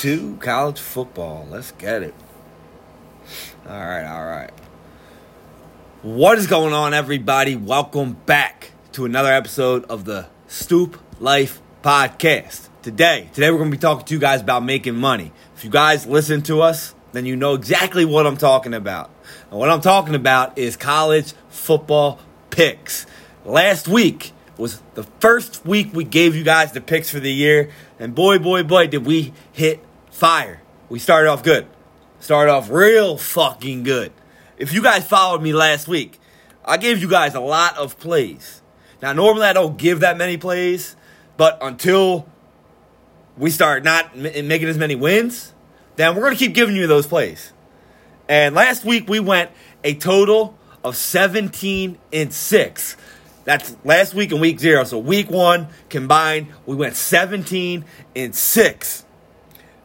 Two college football. Let's get it. All right, all right. What is going on, everybody? Welcome back to another episode of the Stoop Life Podcast. Today, today we're going to be talking to you guys about making money. If you guys listen to us, then you know exactly what I'm talking about. And what I'm talking about is college football picks. Last week was the first week we gave you guys the picks for the year, and boy, boy, boy, did we hit fire. We started off good. Started off real fucking good. If you guys followed me last week, I gave you guys a lot of plays. Now, normally I don't give that many plays, but until we start not m- eh, making as many wins, then we're going to keep giving you those plays. And last week we went a total of 17 and 6. That's last week and week 0. So week 1 combined, we went 17 and 6.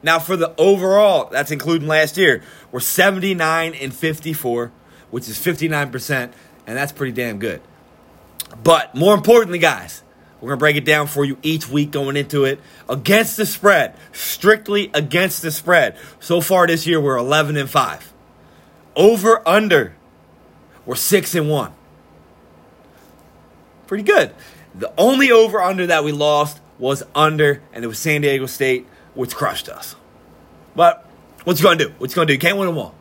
Now for the overall, that's including last year, we're 79 and 54, which is 59%, and that's pretty damn good. But more importantly, guys, we're going to break it down for you each week going into it. Against the spread, strictly against the spread. So far this year, we're 11 and 5. Over under, we're 6 and 1. Pretty good. The only over under that we lost was under, and it was San Diego State, which crushed us. But what you going to do? What you going to do? You can't win them all.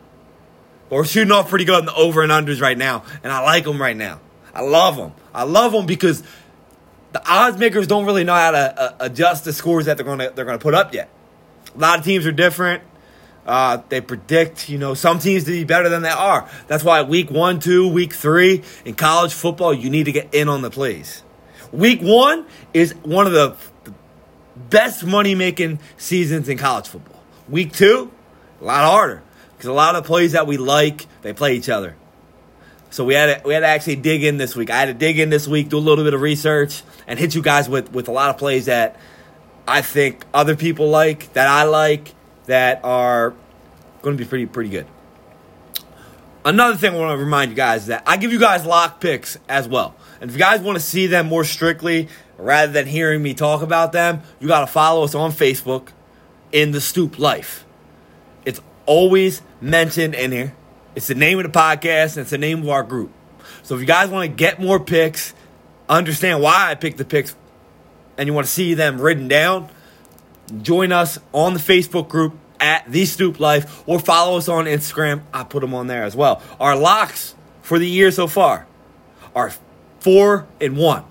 But we're shooting off pretty good in the over and unders right now, and I like them right now. I love them. I love them because the odds makers don't really know how to uh, adjust the scores that they're going to they're going to put up yet. A lot of teams are different. Uh, they predict, you know, some teams to be better than they are. That's why week one, two, week three in college football, you need to get in on the plays. Week one is one of the best money making seasons in college football. Week two, a lot harder because a lot of plays that we like, they play each other. So we had to, we had to actually dig in this week. I had to dig in this week, do a little bit of research, and hit you guys with with a lot of plays that I think other people like, that I like, that are going to be pretty pretty good. Another thing I want to remind you guys is that I give you guys lock picks as well. And if you guys want to see them more strictly rather than hearing me talk about them, you got to follow us on Facebook in the Stoop Life. It's always mentioned in here. It's the name of the podcast and it's the name of our group. So if you guys want to get more picks, understand why I picked the picks, and you want to see them written down, join us on the Facebook group at The Stoop Life or follow us on Instagram. I put them on there as well. Our locks for the year so far are four and one.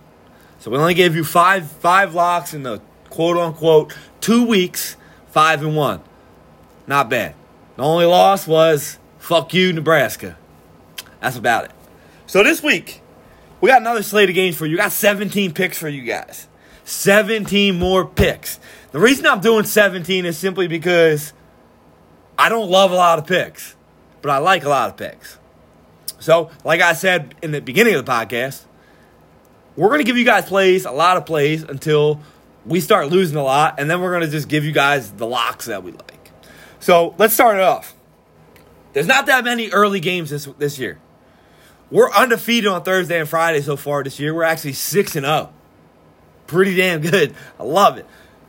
So we only gave you five five locks in the quote unquote two weeks, five and one. Not bad. The only loss was fuck you, Nebraska. That's about it. So this week, we got another slate of games for you. We got 17 picks for you guys. 17 more picks. The reason I'm doing 17 is simply because I don't love a lot of picks, but I like a lot of picks. So, like I said in the beginning of the podcast, we're going to give you guys plays, a lot of plays, until we start losing a lot, and then we're going to just give you guys the locks that we like. So, let's start it off. There's not that many early games this, this year. We're undefeated on Thursday and Friday so far this year. We're actually 6 and 0. Pretty damn good. I love it.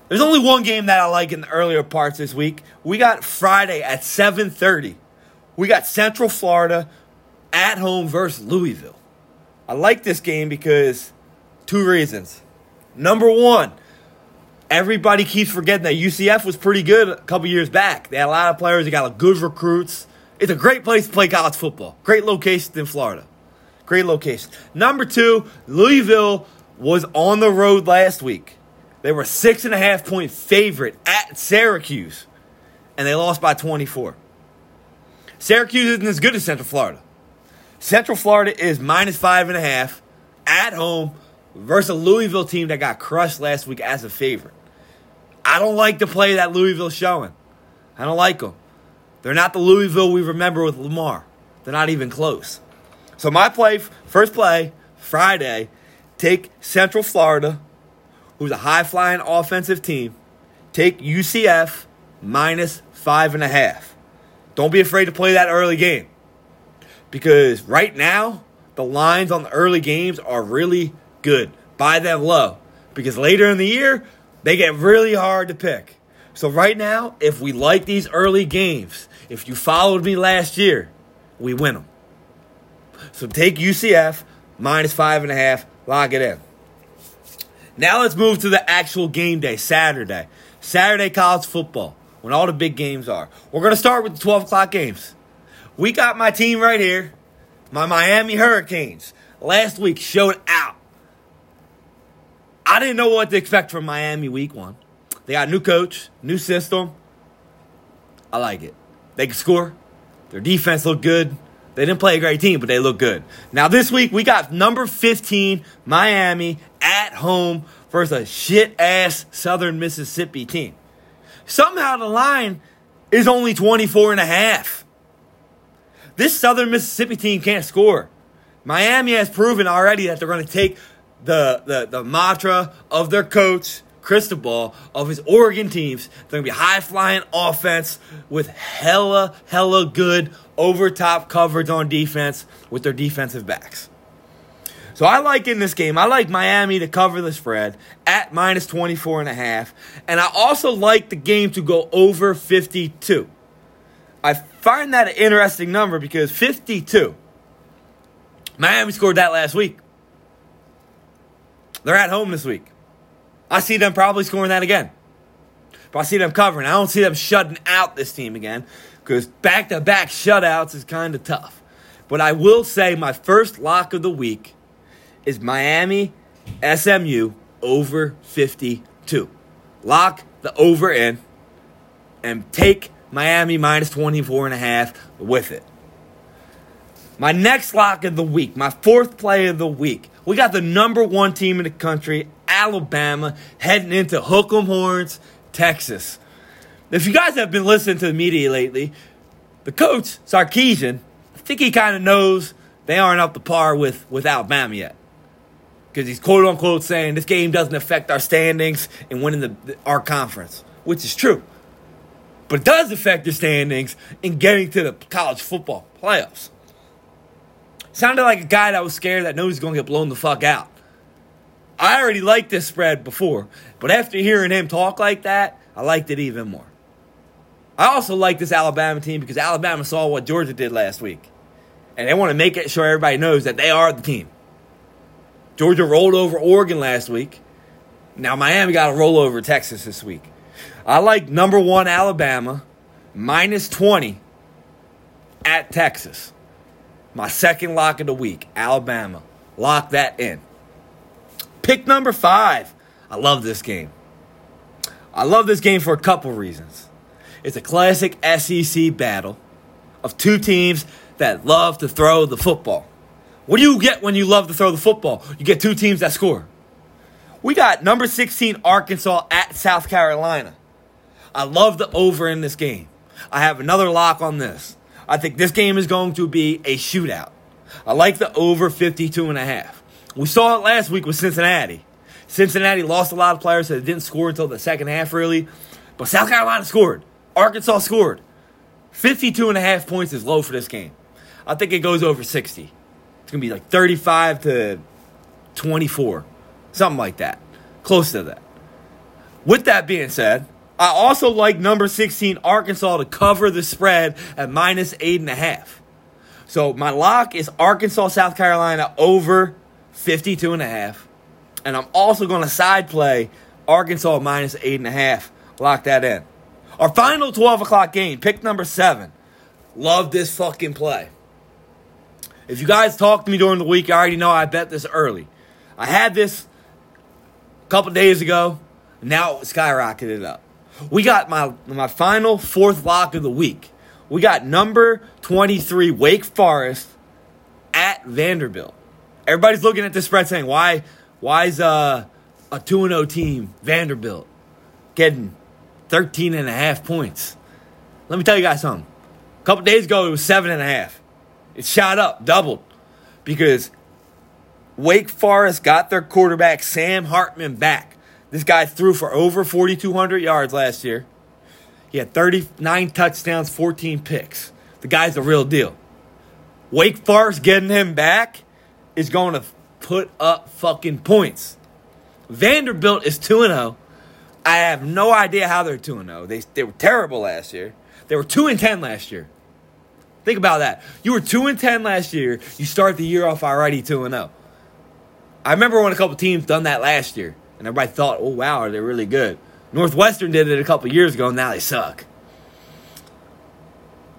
There's only one game that I like in the earlier parts this week. We got Friday at 7:30. We got Central Florida at home versus Louisville. I like this game because two reasons. Number 1, everybody keeps forgetting that UCF was pretty good a couple years back. They had a lot of players, they got a good recruits. It's a great place to play college football. Great location in Florida. Great location. Number 2, Louisville was on the road last week. They were six and a half point favorite at Syracuse, and they lost by 24. Syracuse isn't as good as Central Florida. Central Florida is minus five and a half at home versus a Louisville team that got crushed last week as a favorite. I don't like the play that Louisville's showing. I don't like them. They're not the Louisville we remember with Lamar. They're not even close. So my play, first play, Friday, take Central Florida, who's a high flying offensive team, take UCF minus five and a half. Don't be afraid to play that early game. Because right now, the lines on the early games are really good. Buy them low. Because later in the year, they get really hard to pick. So right now, if we like these early games, if you followed me last year, we win them. So take UCF minus five and a half, lock it in. Now let's move to the actual game day, Saturday. Saturday college football, when all the big games are. We're going to start with the 12 o'clock games. We got my team right here, my Miami Hurricanes. Last week showed out. I didn't know what to expect from Miami week one. They got a new coach, new system. I like it. They can score. Their defense looked good. They didn't play a great team, but they look good. Now this week we got number 15 Miami at home versus a shit ass Southern Mississippi team. Somehow the line is only 24 and a half. This Southern Mississippi team can't score. Miami has proven already that they're going to take the, the, the mantra of their coach Cristobal of his Oregon teams. They're going to be high flying offense with hella, hella good over top coverage on defense with their defensive backs. So I like in this game, I like Miami to cover the spread at minus 24 and a half. And I also like the game to go over 52. I find that an interesting number because 52. Miami scored that last week. They're at home this week. I see them probably scoring that again. But I see them covering. I don't see them shutting out this team again because back to back shutouts is kind of tough. But I will say my first lock of the week is Miami SMU over 52. Lock the over in and take Miami minus 24 and a half with it. My next lock of the week, my fourth play of the week. We got the number one team in the country, Alabama, heading into Hook'em Horns, Texas. If you guys have been listening to the media lately, the coach, Sarkisian, I think he kind of knows they aren't up to par with, with Alabama yet. Because he's quote unquote saying this game doesn't affect our standings in winning the, the, our conference, which is true. But it does affect your standings in getting to the college football playoffs. Sounded like a guy that was scared that knows he's going to get blown the fuck out. I already liked this spread before, but after hearing him talk like that, I liked it even more. I also like this Alabama team because Alabama saw what Georgia did last week. And they want to make it sure everybody knows that they are the team. Georgia rolled over Oregon last week. Now Miami got to roll over Texas this week. I like number one Alabama minus 20 at Texas. My second lock of the week, Alabama. Lock that in. Pick number five. I love this game. I love this game for a couple reasons. It's a classic SEC battle of two teams that love to throw the football. What do you get when you love to throw the football? You get two teams that score. We got number 16 Arkansas at South Carolina. I love the over in this game. I have another lock on this. I think this game is going to be a shootout. I like the over 52 and a half. We saw it last week with Cincinnati. Cincinnati lost a lot of players so that didn't score until the second half, really. But South Carolina scored. Arkansas scored. 52 and a half points is low for this game. I think it goes over 60. It's going to be like 35 to 24. Something like that. Close to that. With that being said, I also like number 16 Arkansas to cover the spread at minus eight and a half. So my lock is Arkansas, South Carolina over 52 and a half. And I'm also going to side play Arkansas minus eight and a half. Lock that in. Our final 12 o'clock game, pick number seven. Love this fucking play. If you guys talked to me during the week, I already know I bet this early. I had this a couple days ago. Now it skyrocketed up. We got my my final fourth lock of the week. We got number 23 Wake Forest at Vanderbilt. Everybody's looking at the spread saying, "Why why is uh, a 2 0 team Vanderbilt getting 13 and a half points?" Let me tell you guys something. A couple days ago it was seven and a half. It shot up, doubled because Wake Forest got their quarterback Sam Hartman back. This guy threw for over 4,200 yards last year. He had 39 touchdowns, 14 picks. The guy's the real deal. Wake Forest getting him back is going to put up fucking points. Vanderbilt is 2 0. I have no idea how they're 2 0. They, they were terrible last year. They were 2 and 10 last year. Think about that. You were 2 and 10 last year. You start the year off already 2 and 0. I remember when a couple teams done that last year, and everybody thought, oh, wow, are they really good? Northwestern did it a couple years ago, and now they suck.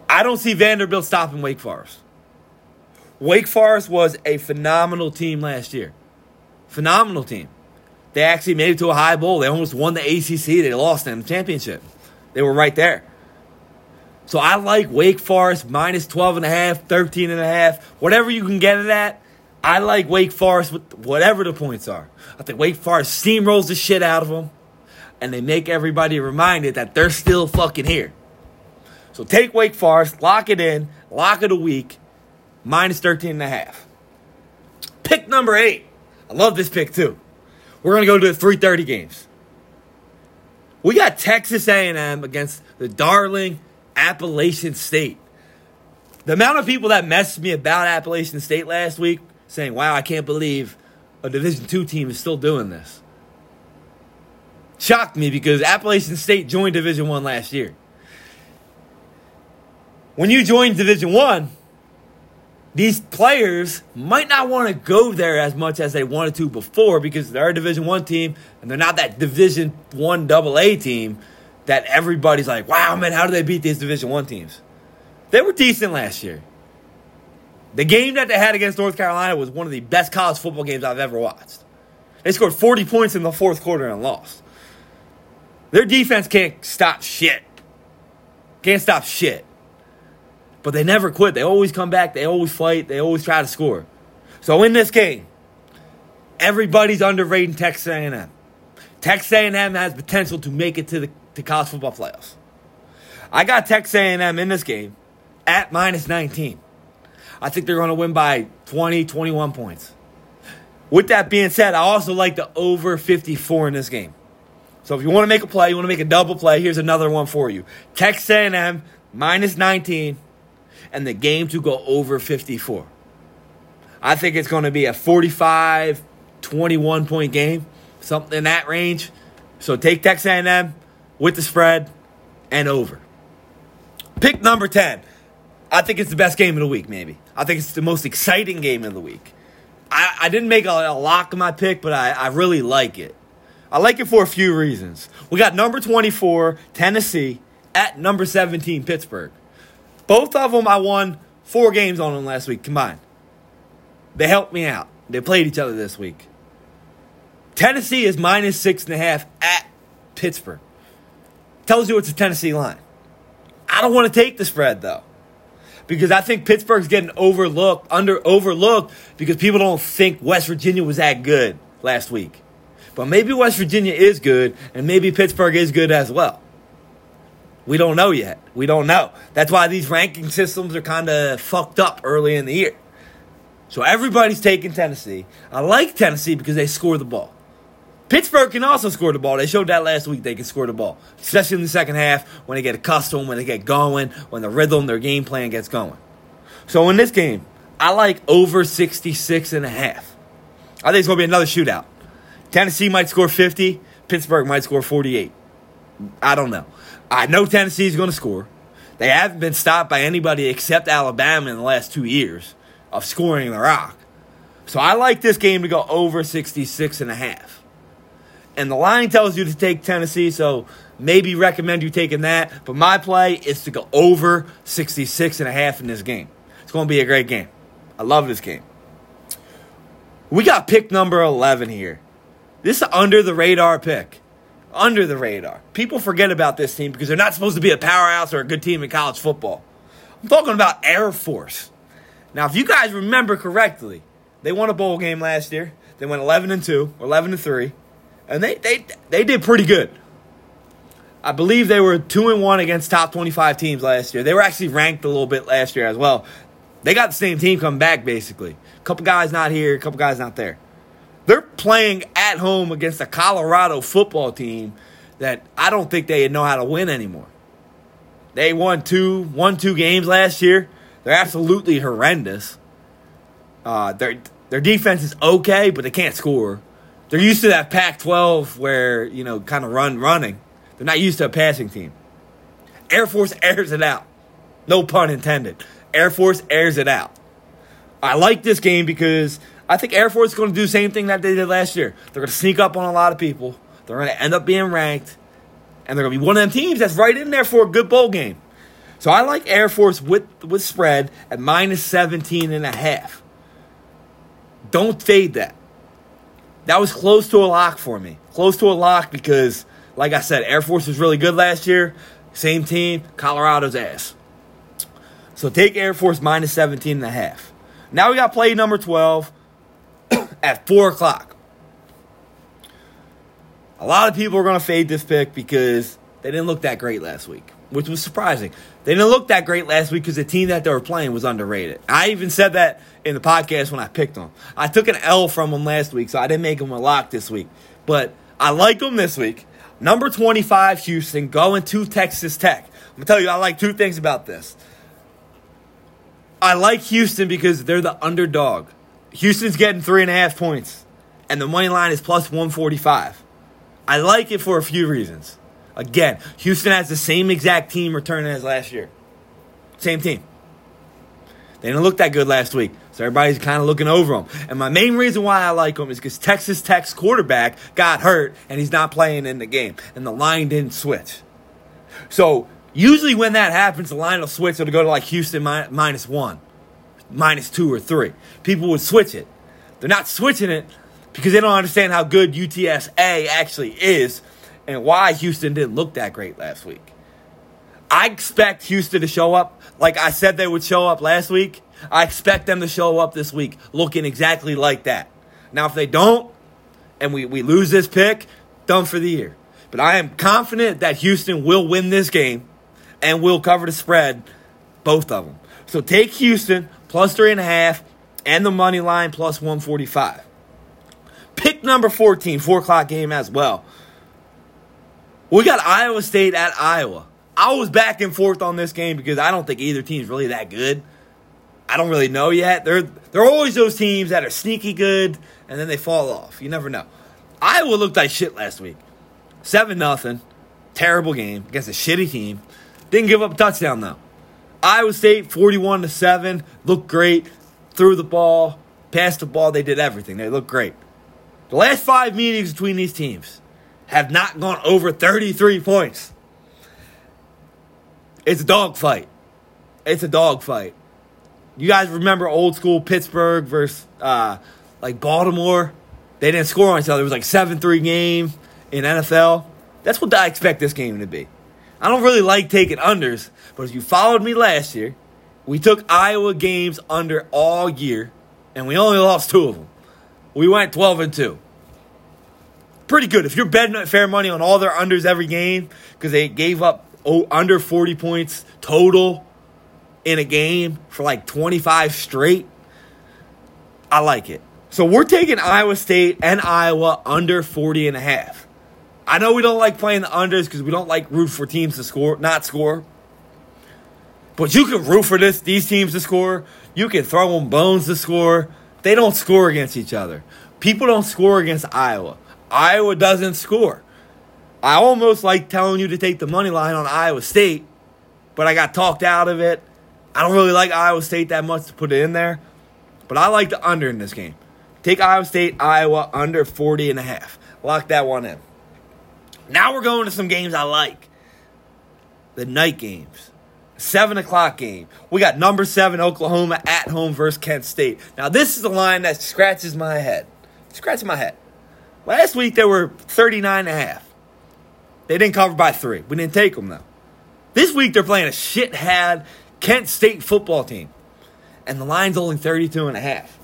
I don't see Vanderbilt stopping Wake Forest. Wake Forest was a phenomenal team last year. Phenomenal team. They actually made it to a high bowl. They almost won the ACC. They lost in the championship. They were right there. So I like Wake Forest minus 12 and a half, 13 and a half, whatever you can get it at. I like Wake Forest with whatever the points are. I think Wake Forest steamrolls the shit out of them, and they make everybody reminded that they're still fucking here. So take Wake Forest, lock it in, lock it a week, minus 13 and a half. Pick number eight. I love this pick too. We're gonna go to the 3:30 games. We got Texas A&M against the darling Appalachian State. The amount of people that messaged me about Appalachian State last week, saying, "Wow, I can't believe a Division two team is still doing this," shocked me because Appalachian State joined Division one last year. When you join Division one, these players might not want to go there as much as they wanted to before because they're a division one team and they're not that division one double a team that everybody's like wow man how do they beat these division one teams? They were decent last year the game that they had against north carolina was one of the best college football games i've ever watched they scored 40 points in the fourth quarter and lost their defense can't stop shit can't stop shit but they never quit. They always come back. They always fight. They always try to score. So in this game, everybody's underrating Texas A&M. Texas A&M has potential to make it to the to college football playoffs. I got Texas A&M in this game at minus 19. I think they're going to win by 20, 21 points. With that being said, I also like the over 54 in this game. So if you want to make a play, you want to make a double play, here's another one for you. Texas A&M minus 19 and the game to go over 54. I think it's going to be a 45 21 point game, something in that range. So take Texas A&M with the spread and over. Pick number 10. I think it's the best game of the week, maybe. I think it's the most exciting game of the week. I, I didn't make a, a lock of my pick, but I, I really like it. I like it for a few reasons. We got number 24, Tennessee, at number 17, Pittsburgh. Both of them, I won four games on them last week combined. They helped me out. They played each other this week. Tennessee is minus six and a half at Pittsburgh. Tells you it's a Tennessee line. I don't want to take the spread though. Because I think Pittsburgh's getting overlooked, under overlooked because people don't think West Virginia was that good last week. But maybe West Virginia is good, and maybe Pittsburgh is good as well. We don't know yet. We don't know. That's why these ranking systems are kind of fucked up early in the year. So everybody's taking Tennessee. I like Tennessee because they score the ball. Pittsburgh can also score the ball. They showed that last week they can score the ball, especially in the second half when they get accustomed, when they get going, when the rhythm, their game plan gets going. So in this game, I like over 66 and a half. I think it's going to be another shootout. Tennessee might score 50, Pittsburgh might score 48. I don't know. I know Tennessee is going to score. They haven't been stopped by anybody except Alabama in the last two years of scoring the rock. So I like this game to go over 66 and a half. And the line tells you to take Tennessee, so maybe recommend you taking that. But my play is to go over 66 and a half in this game. It's going to be a great game. I love this game. We got pick number 11 here. This is under the radar pick under the radar. People forget about this team because they're not supposed to be a powerhouse or a good team in college football. I'm talking about Air Force. Now, if you guys remember correctly, they won a bowl game last year. They went 11 and 2, 11 and 3, and they they they did pretty good. I believe they were 2 and 1 against top 25 teams last year. They were actually ranked a little bit last year as well. They got the same team coming back basically. A couple guys not here, a couple guys not there. They're playing at home against a Colorado football team that I don't think they know how to win anymore. They won two, won two games last year. They're absolutely horrendous. Uh, their their defense is okay, but they can't score. They're used to that Pac 12 where, you know, kind of run running. They're not used to a passing team. Air Force airs it out. No pun intended. Air Force airs it out. I like this game because I think Air Force is going to do the same thing that they did last year. They're going to sneak up on a lot of people. They're going to end up being ranked. And they're going to be one of them teams that's right in there for a good bowl game. So I like Air Force with, with spread at minus 17 and a half. Don't fade that. That was close to a lock for me. Close to a lock because, like I said, Air Force was really good last year. Same team, Colorado's ass. So take Air Force minus 17 and a half. Now we got play number 12 at 4 o'clock. A lot of people are going to fade this pick because they didn't look that great last week, which was surprising. They didn't look that great last week because the team that they were playing was underrated. I even said that in the podcast when I picked them. I took an L from them last week, so I didn't make them a lock this week. But I like them this week. Number 25, Houston, going to Texas Tech. I'm going to tell you, I like two things about this. I like Houston because they're the underdog. Houston's getting three and a half points, and the money line is plus 145. I like it for a few reasons. Again, Houston has the same exact team returning as last year. Same team. They didn't look that good last week, so everybody's kind of looking over them. And my main reason why I like them is because Texas Tech's quarterback got hurt and he's not playing in the game, and the line didn't switch. So usually when that happens, the line will switch. It'll go to like Houston mi- minus one, minus two or three. People would switch it. They're not switching it because they don't understand how good UTSA actually is and why Houston didn't look that great last week. I expect Houston to show up like I said they would show up last week. I expect them to show up this week looking exactly like that. Now, if they don't, and we, we lose this pick, done for the year. But I am confident that Houston will win this game and will cover the spread, both of them. So take Houston plus three and a half and the money line plus 145. Pick number 14, 4 o'clock game as well. We got Iowa State at Iowa. I was back and forth on this game because I don't think either team's really that good. I don't really know yet. They're they're always those teams that are sneaky good and then they fall off. You never know. Iowa looked like shit last week. Seven nothing. Terrible game against a shitty team. Didn't give up a touchdown though. Iowa State 41 to 7. Looked great. Threw the ball, passed the ball. They did everything. They looked great. The last five meetings between these teams have not gone over 33 points. It's a dogfight. It's a dogfight. You guys remember old school Pittsburgh versus uh, like Baltimore? They didn't score on each other. It was like 7 3 game in NFL. That's what I expect this game to be. I don't really like taking unders, but if you followed me last year, we took Iowa games under all year, and we only lost two of them. We went 12 and 2 pretty good. If you're betting fair money on all their unders every game because they gave up under 40 points total in a game for like 25 straight, I like it. So we're taking Iowa State and Iowa under 40 and a half. I know we don't like playing the unders because we don't like root for teams to score, not score. But you can root for this these teams to score. You can throw them bones to score. They don't score against each other. People don't score against Iowa. Iowa doesn't score. I almost like telling you to take the money line on Iowa State, but I got talked out of it. I don't really like Iowa State that much to put it in there, but I like the under in this game. Take Iowa State, Iowa under 40 and a half. Lock that one in. Now we're going to some games I like. The night games. Seven o'clock game. We got number seven Oklahoma at home versus Kent State. Now this is the line that scratches my head. Scratches my head. Last week they were 39 and a half. They didn't cover by three. We didn't take them though. This week they're playing a shithead Kent State football team. And the line's only 32 and a half.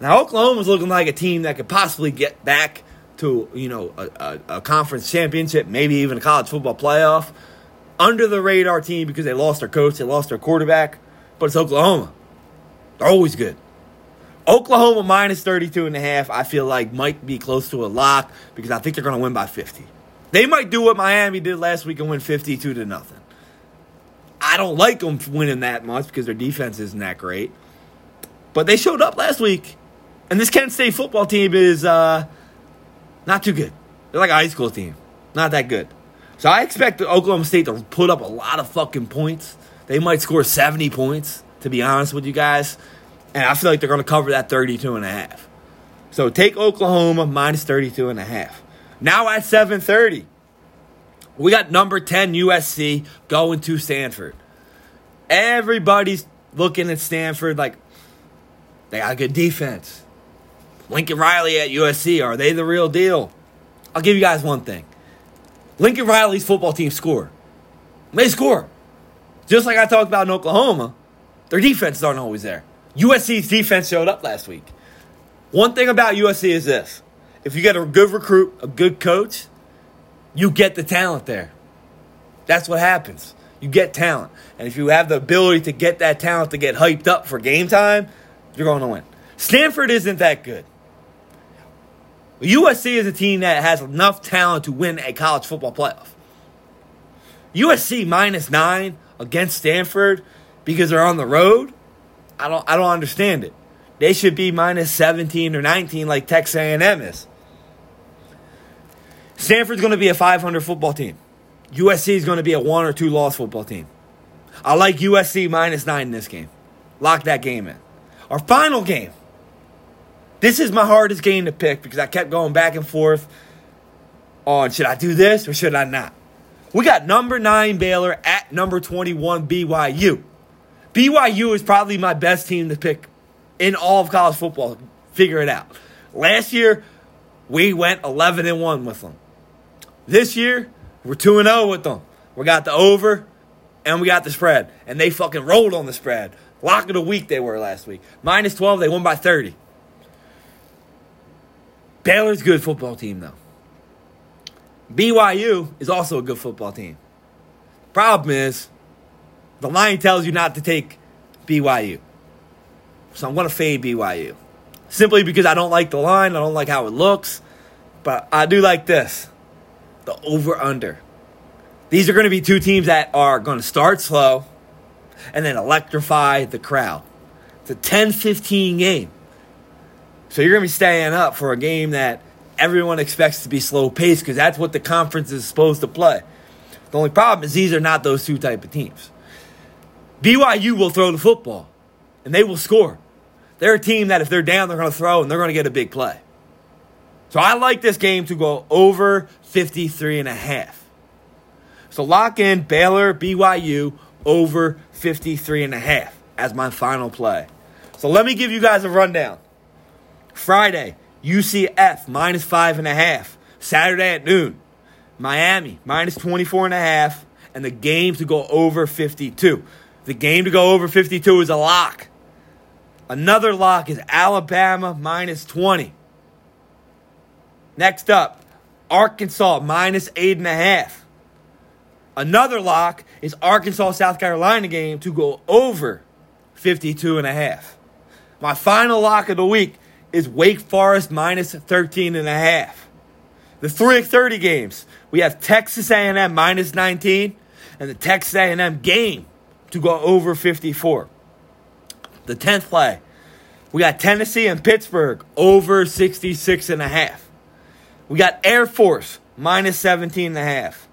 Now Oklahoma's looking like a team that could possibly get back to, you know, a, a, a conference championship, maybe even a college football playoff. Under the radar team because they lost their coach, they lost their quarterback, but it's Oklahoma. They're always good. Oklahoma minus 32 and a half, I feel like might be close to a lock because I think they're going to win by 50. They might do what Miami did last week and win 52 to nothing. I don't like them winning that much because their defense isn't that great. But they showed up last week. And this Kent State football team is uh, Not too good. They're like a high school team. Not that good. So I expect Oklahoma State to put up a lot of fucking points. They might score 70 points, to be honest with you guys. And I feel like they're going to cover that 32 and a half. So take Oklahoma minus 32 and a half. Now at 7:30, we got number 10 USC going to Stanford. Everybody's looking at Stanford like they got a good defense. Lincoln Riley at USC, are they the real deal? I'll give you guys one thing. Lincoln Riley's football team score. They score. Just like I talked about in Oklahoma, their defenses aren't always there. USC's defense showed up last week. One thing about USC is this if you get a good recruit, a good coach, you get the talent there. That's what happens. You get talent. And if you have the ability to get that talent to get hyped up for game time, you're going to win. Stanford isn't that good. USC is a team that has enough talent to win a college football playoff. USC minus nine against Stanford because they're on the road. I don't I don't understand it. They should be minus 17 or 19 like Texas A&M is. Stanford's going to be a 500 football team. USC is going to be a one or two loss football team. I like USC minus nine in this game. Lock that game in. Our final game. This is my hardest game to pick because I kept going back and forth on should I do this or should I not. We got number nine Baylor at number 21 BYU. BYU is probably my best team to pick in all of college football. Figure it out. Last year, we went 11 and 1 with them. This year, we're 2 and 0 with them. We got the over and we got the spread. And they fucking rolled on the spread. Lock of the week they were last week. Minus 12, they won by 30. Baylor's good football team, though. BYU is also a good football team. Problem is, the line tells you not to take BYU. So I'm going to fade BYU. Simply because I don't like the line, I don't like how it looks, but I do like this the over under. These are going to be two teams that are going to start slow and then electrify the crowd. It's a 10 15 game. So you're going to be staying up for a game that everyone expects to be slow paced because that's what the conference is supposed to play. The only problem is these are not those two type of teams. BYU will throw the football and they will score. They're a team that if they're down, they're going to throw and they're going to get a big play. So I like this game to go over 53 and a half. So lock in Baylor, BYU over 53 and a half as my final play. So let me give you guys a rundown. Friday, UCF minus five and a half. Saturday at noon, Miami minus 24 and a half. And the game to go over 52. The game to go over 52 is a lock. Another lock is Alabama minus 20. Next up, Arkansas minus eight and a half. Another lock is Arkansas South Carolina game to go over 52 and a half. My final lock of the week is Wake Forest minus 13 and a half. The 330 games, we have Texas A&M minus 19 and the Texas A&M game to go over 54. The 10th play, we got Tennessee and Pittsburgh over 66 and a half. We got Air Force minus 17 and a half.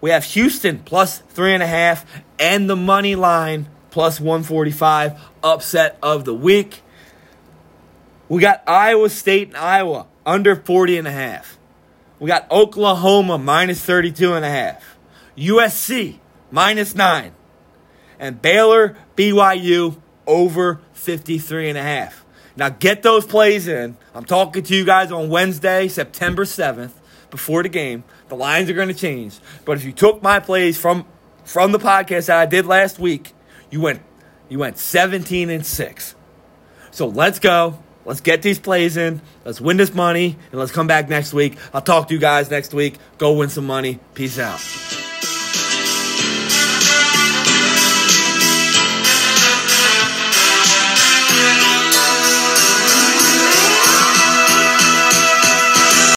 We have Houston plus three and a half and the money line plus 145 upset of the week. We got Iowa State and Iowa under 40 and a half. We got Oklahoma minus 32 and a half. USC minus 9. And Baylor BYU over 53 and a half. Now get those plays in. I'm talking to you guys on Wednesday, September 7th, before the game. The lines are going to change. But if you took my plays from from the podcast that I did last week, you went you went 17 and 6. So let's go. Let's get these plays in. Let's win this money. And let's come back next week. I'll talk to you guys next week. Go win some money. Peace out.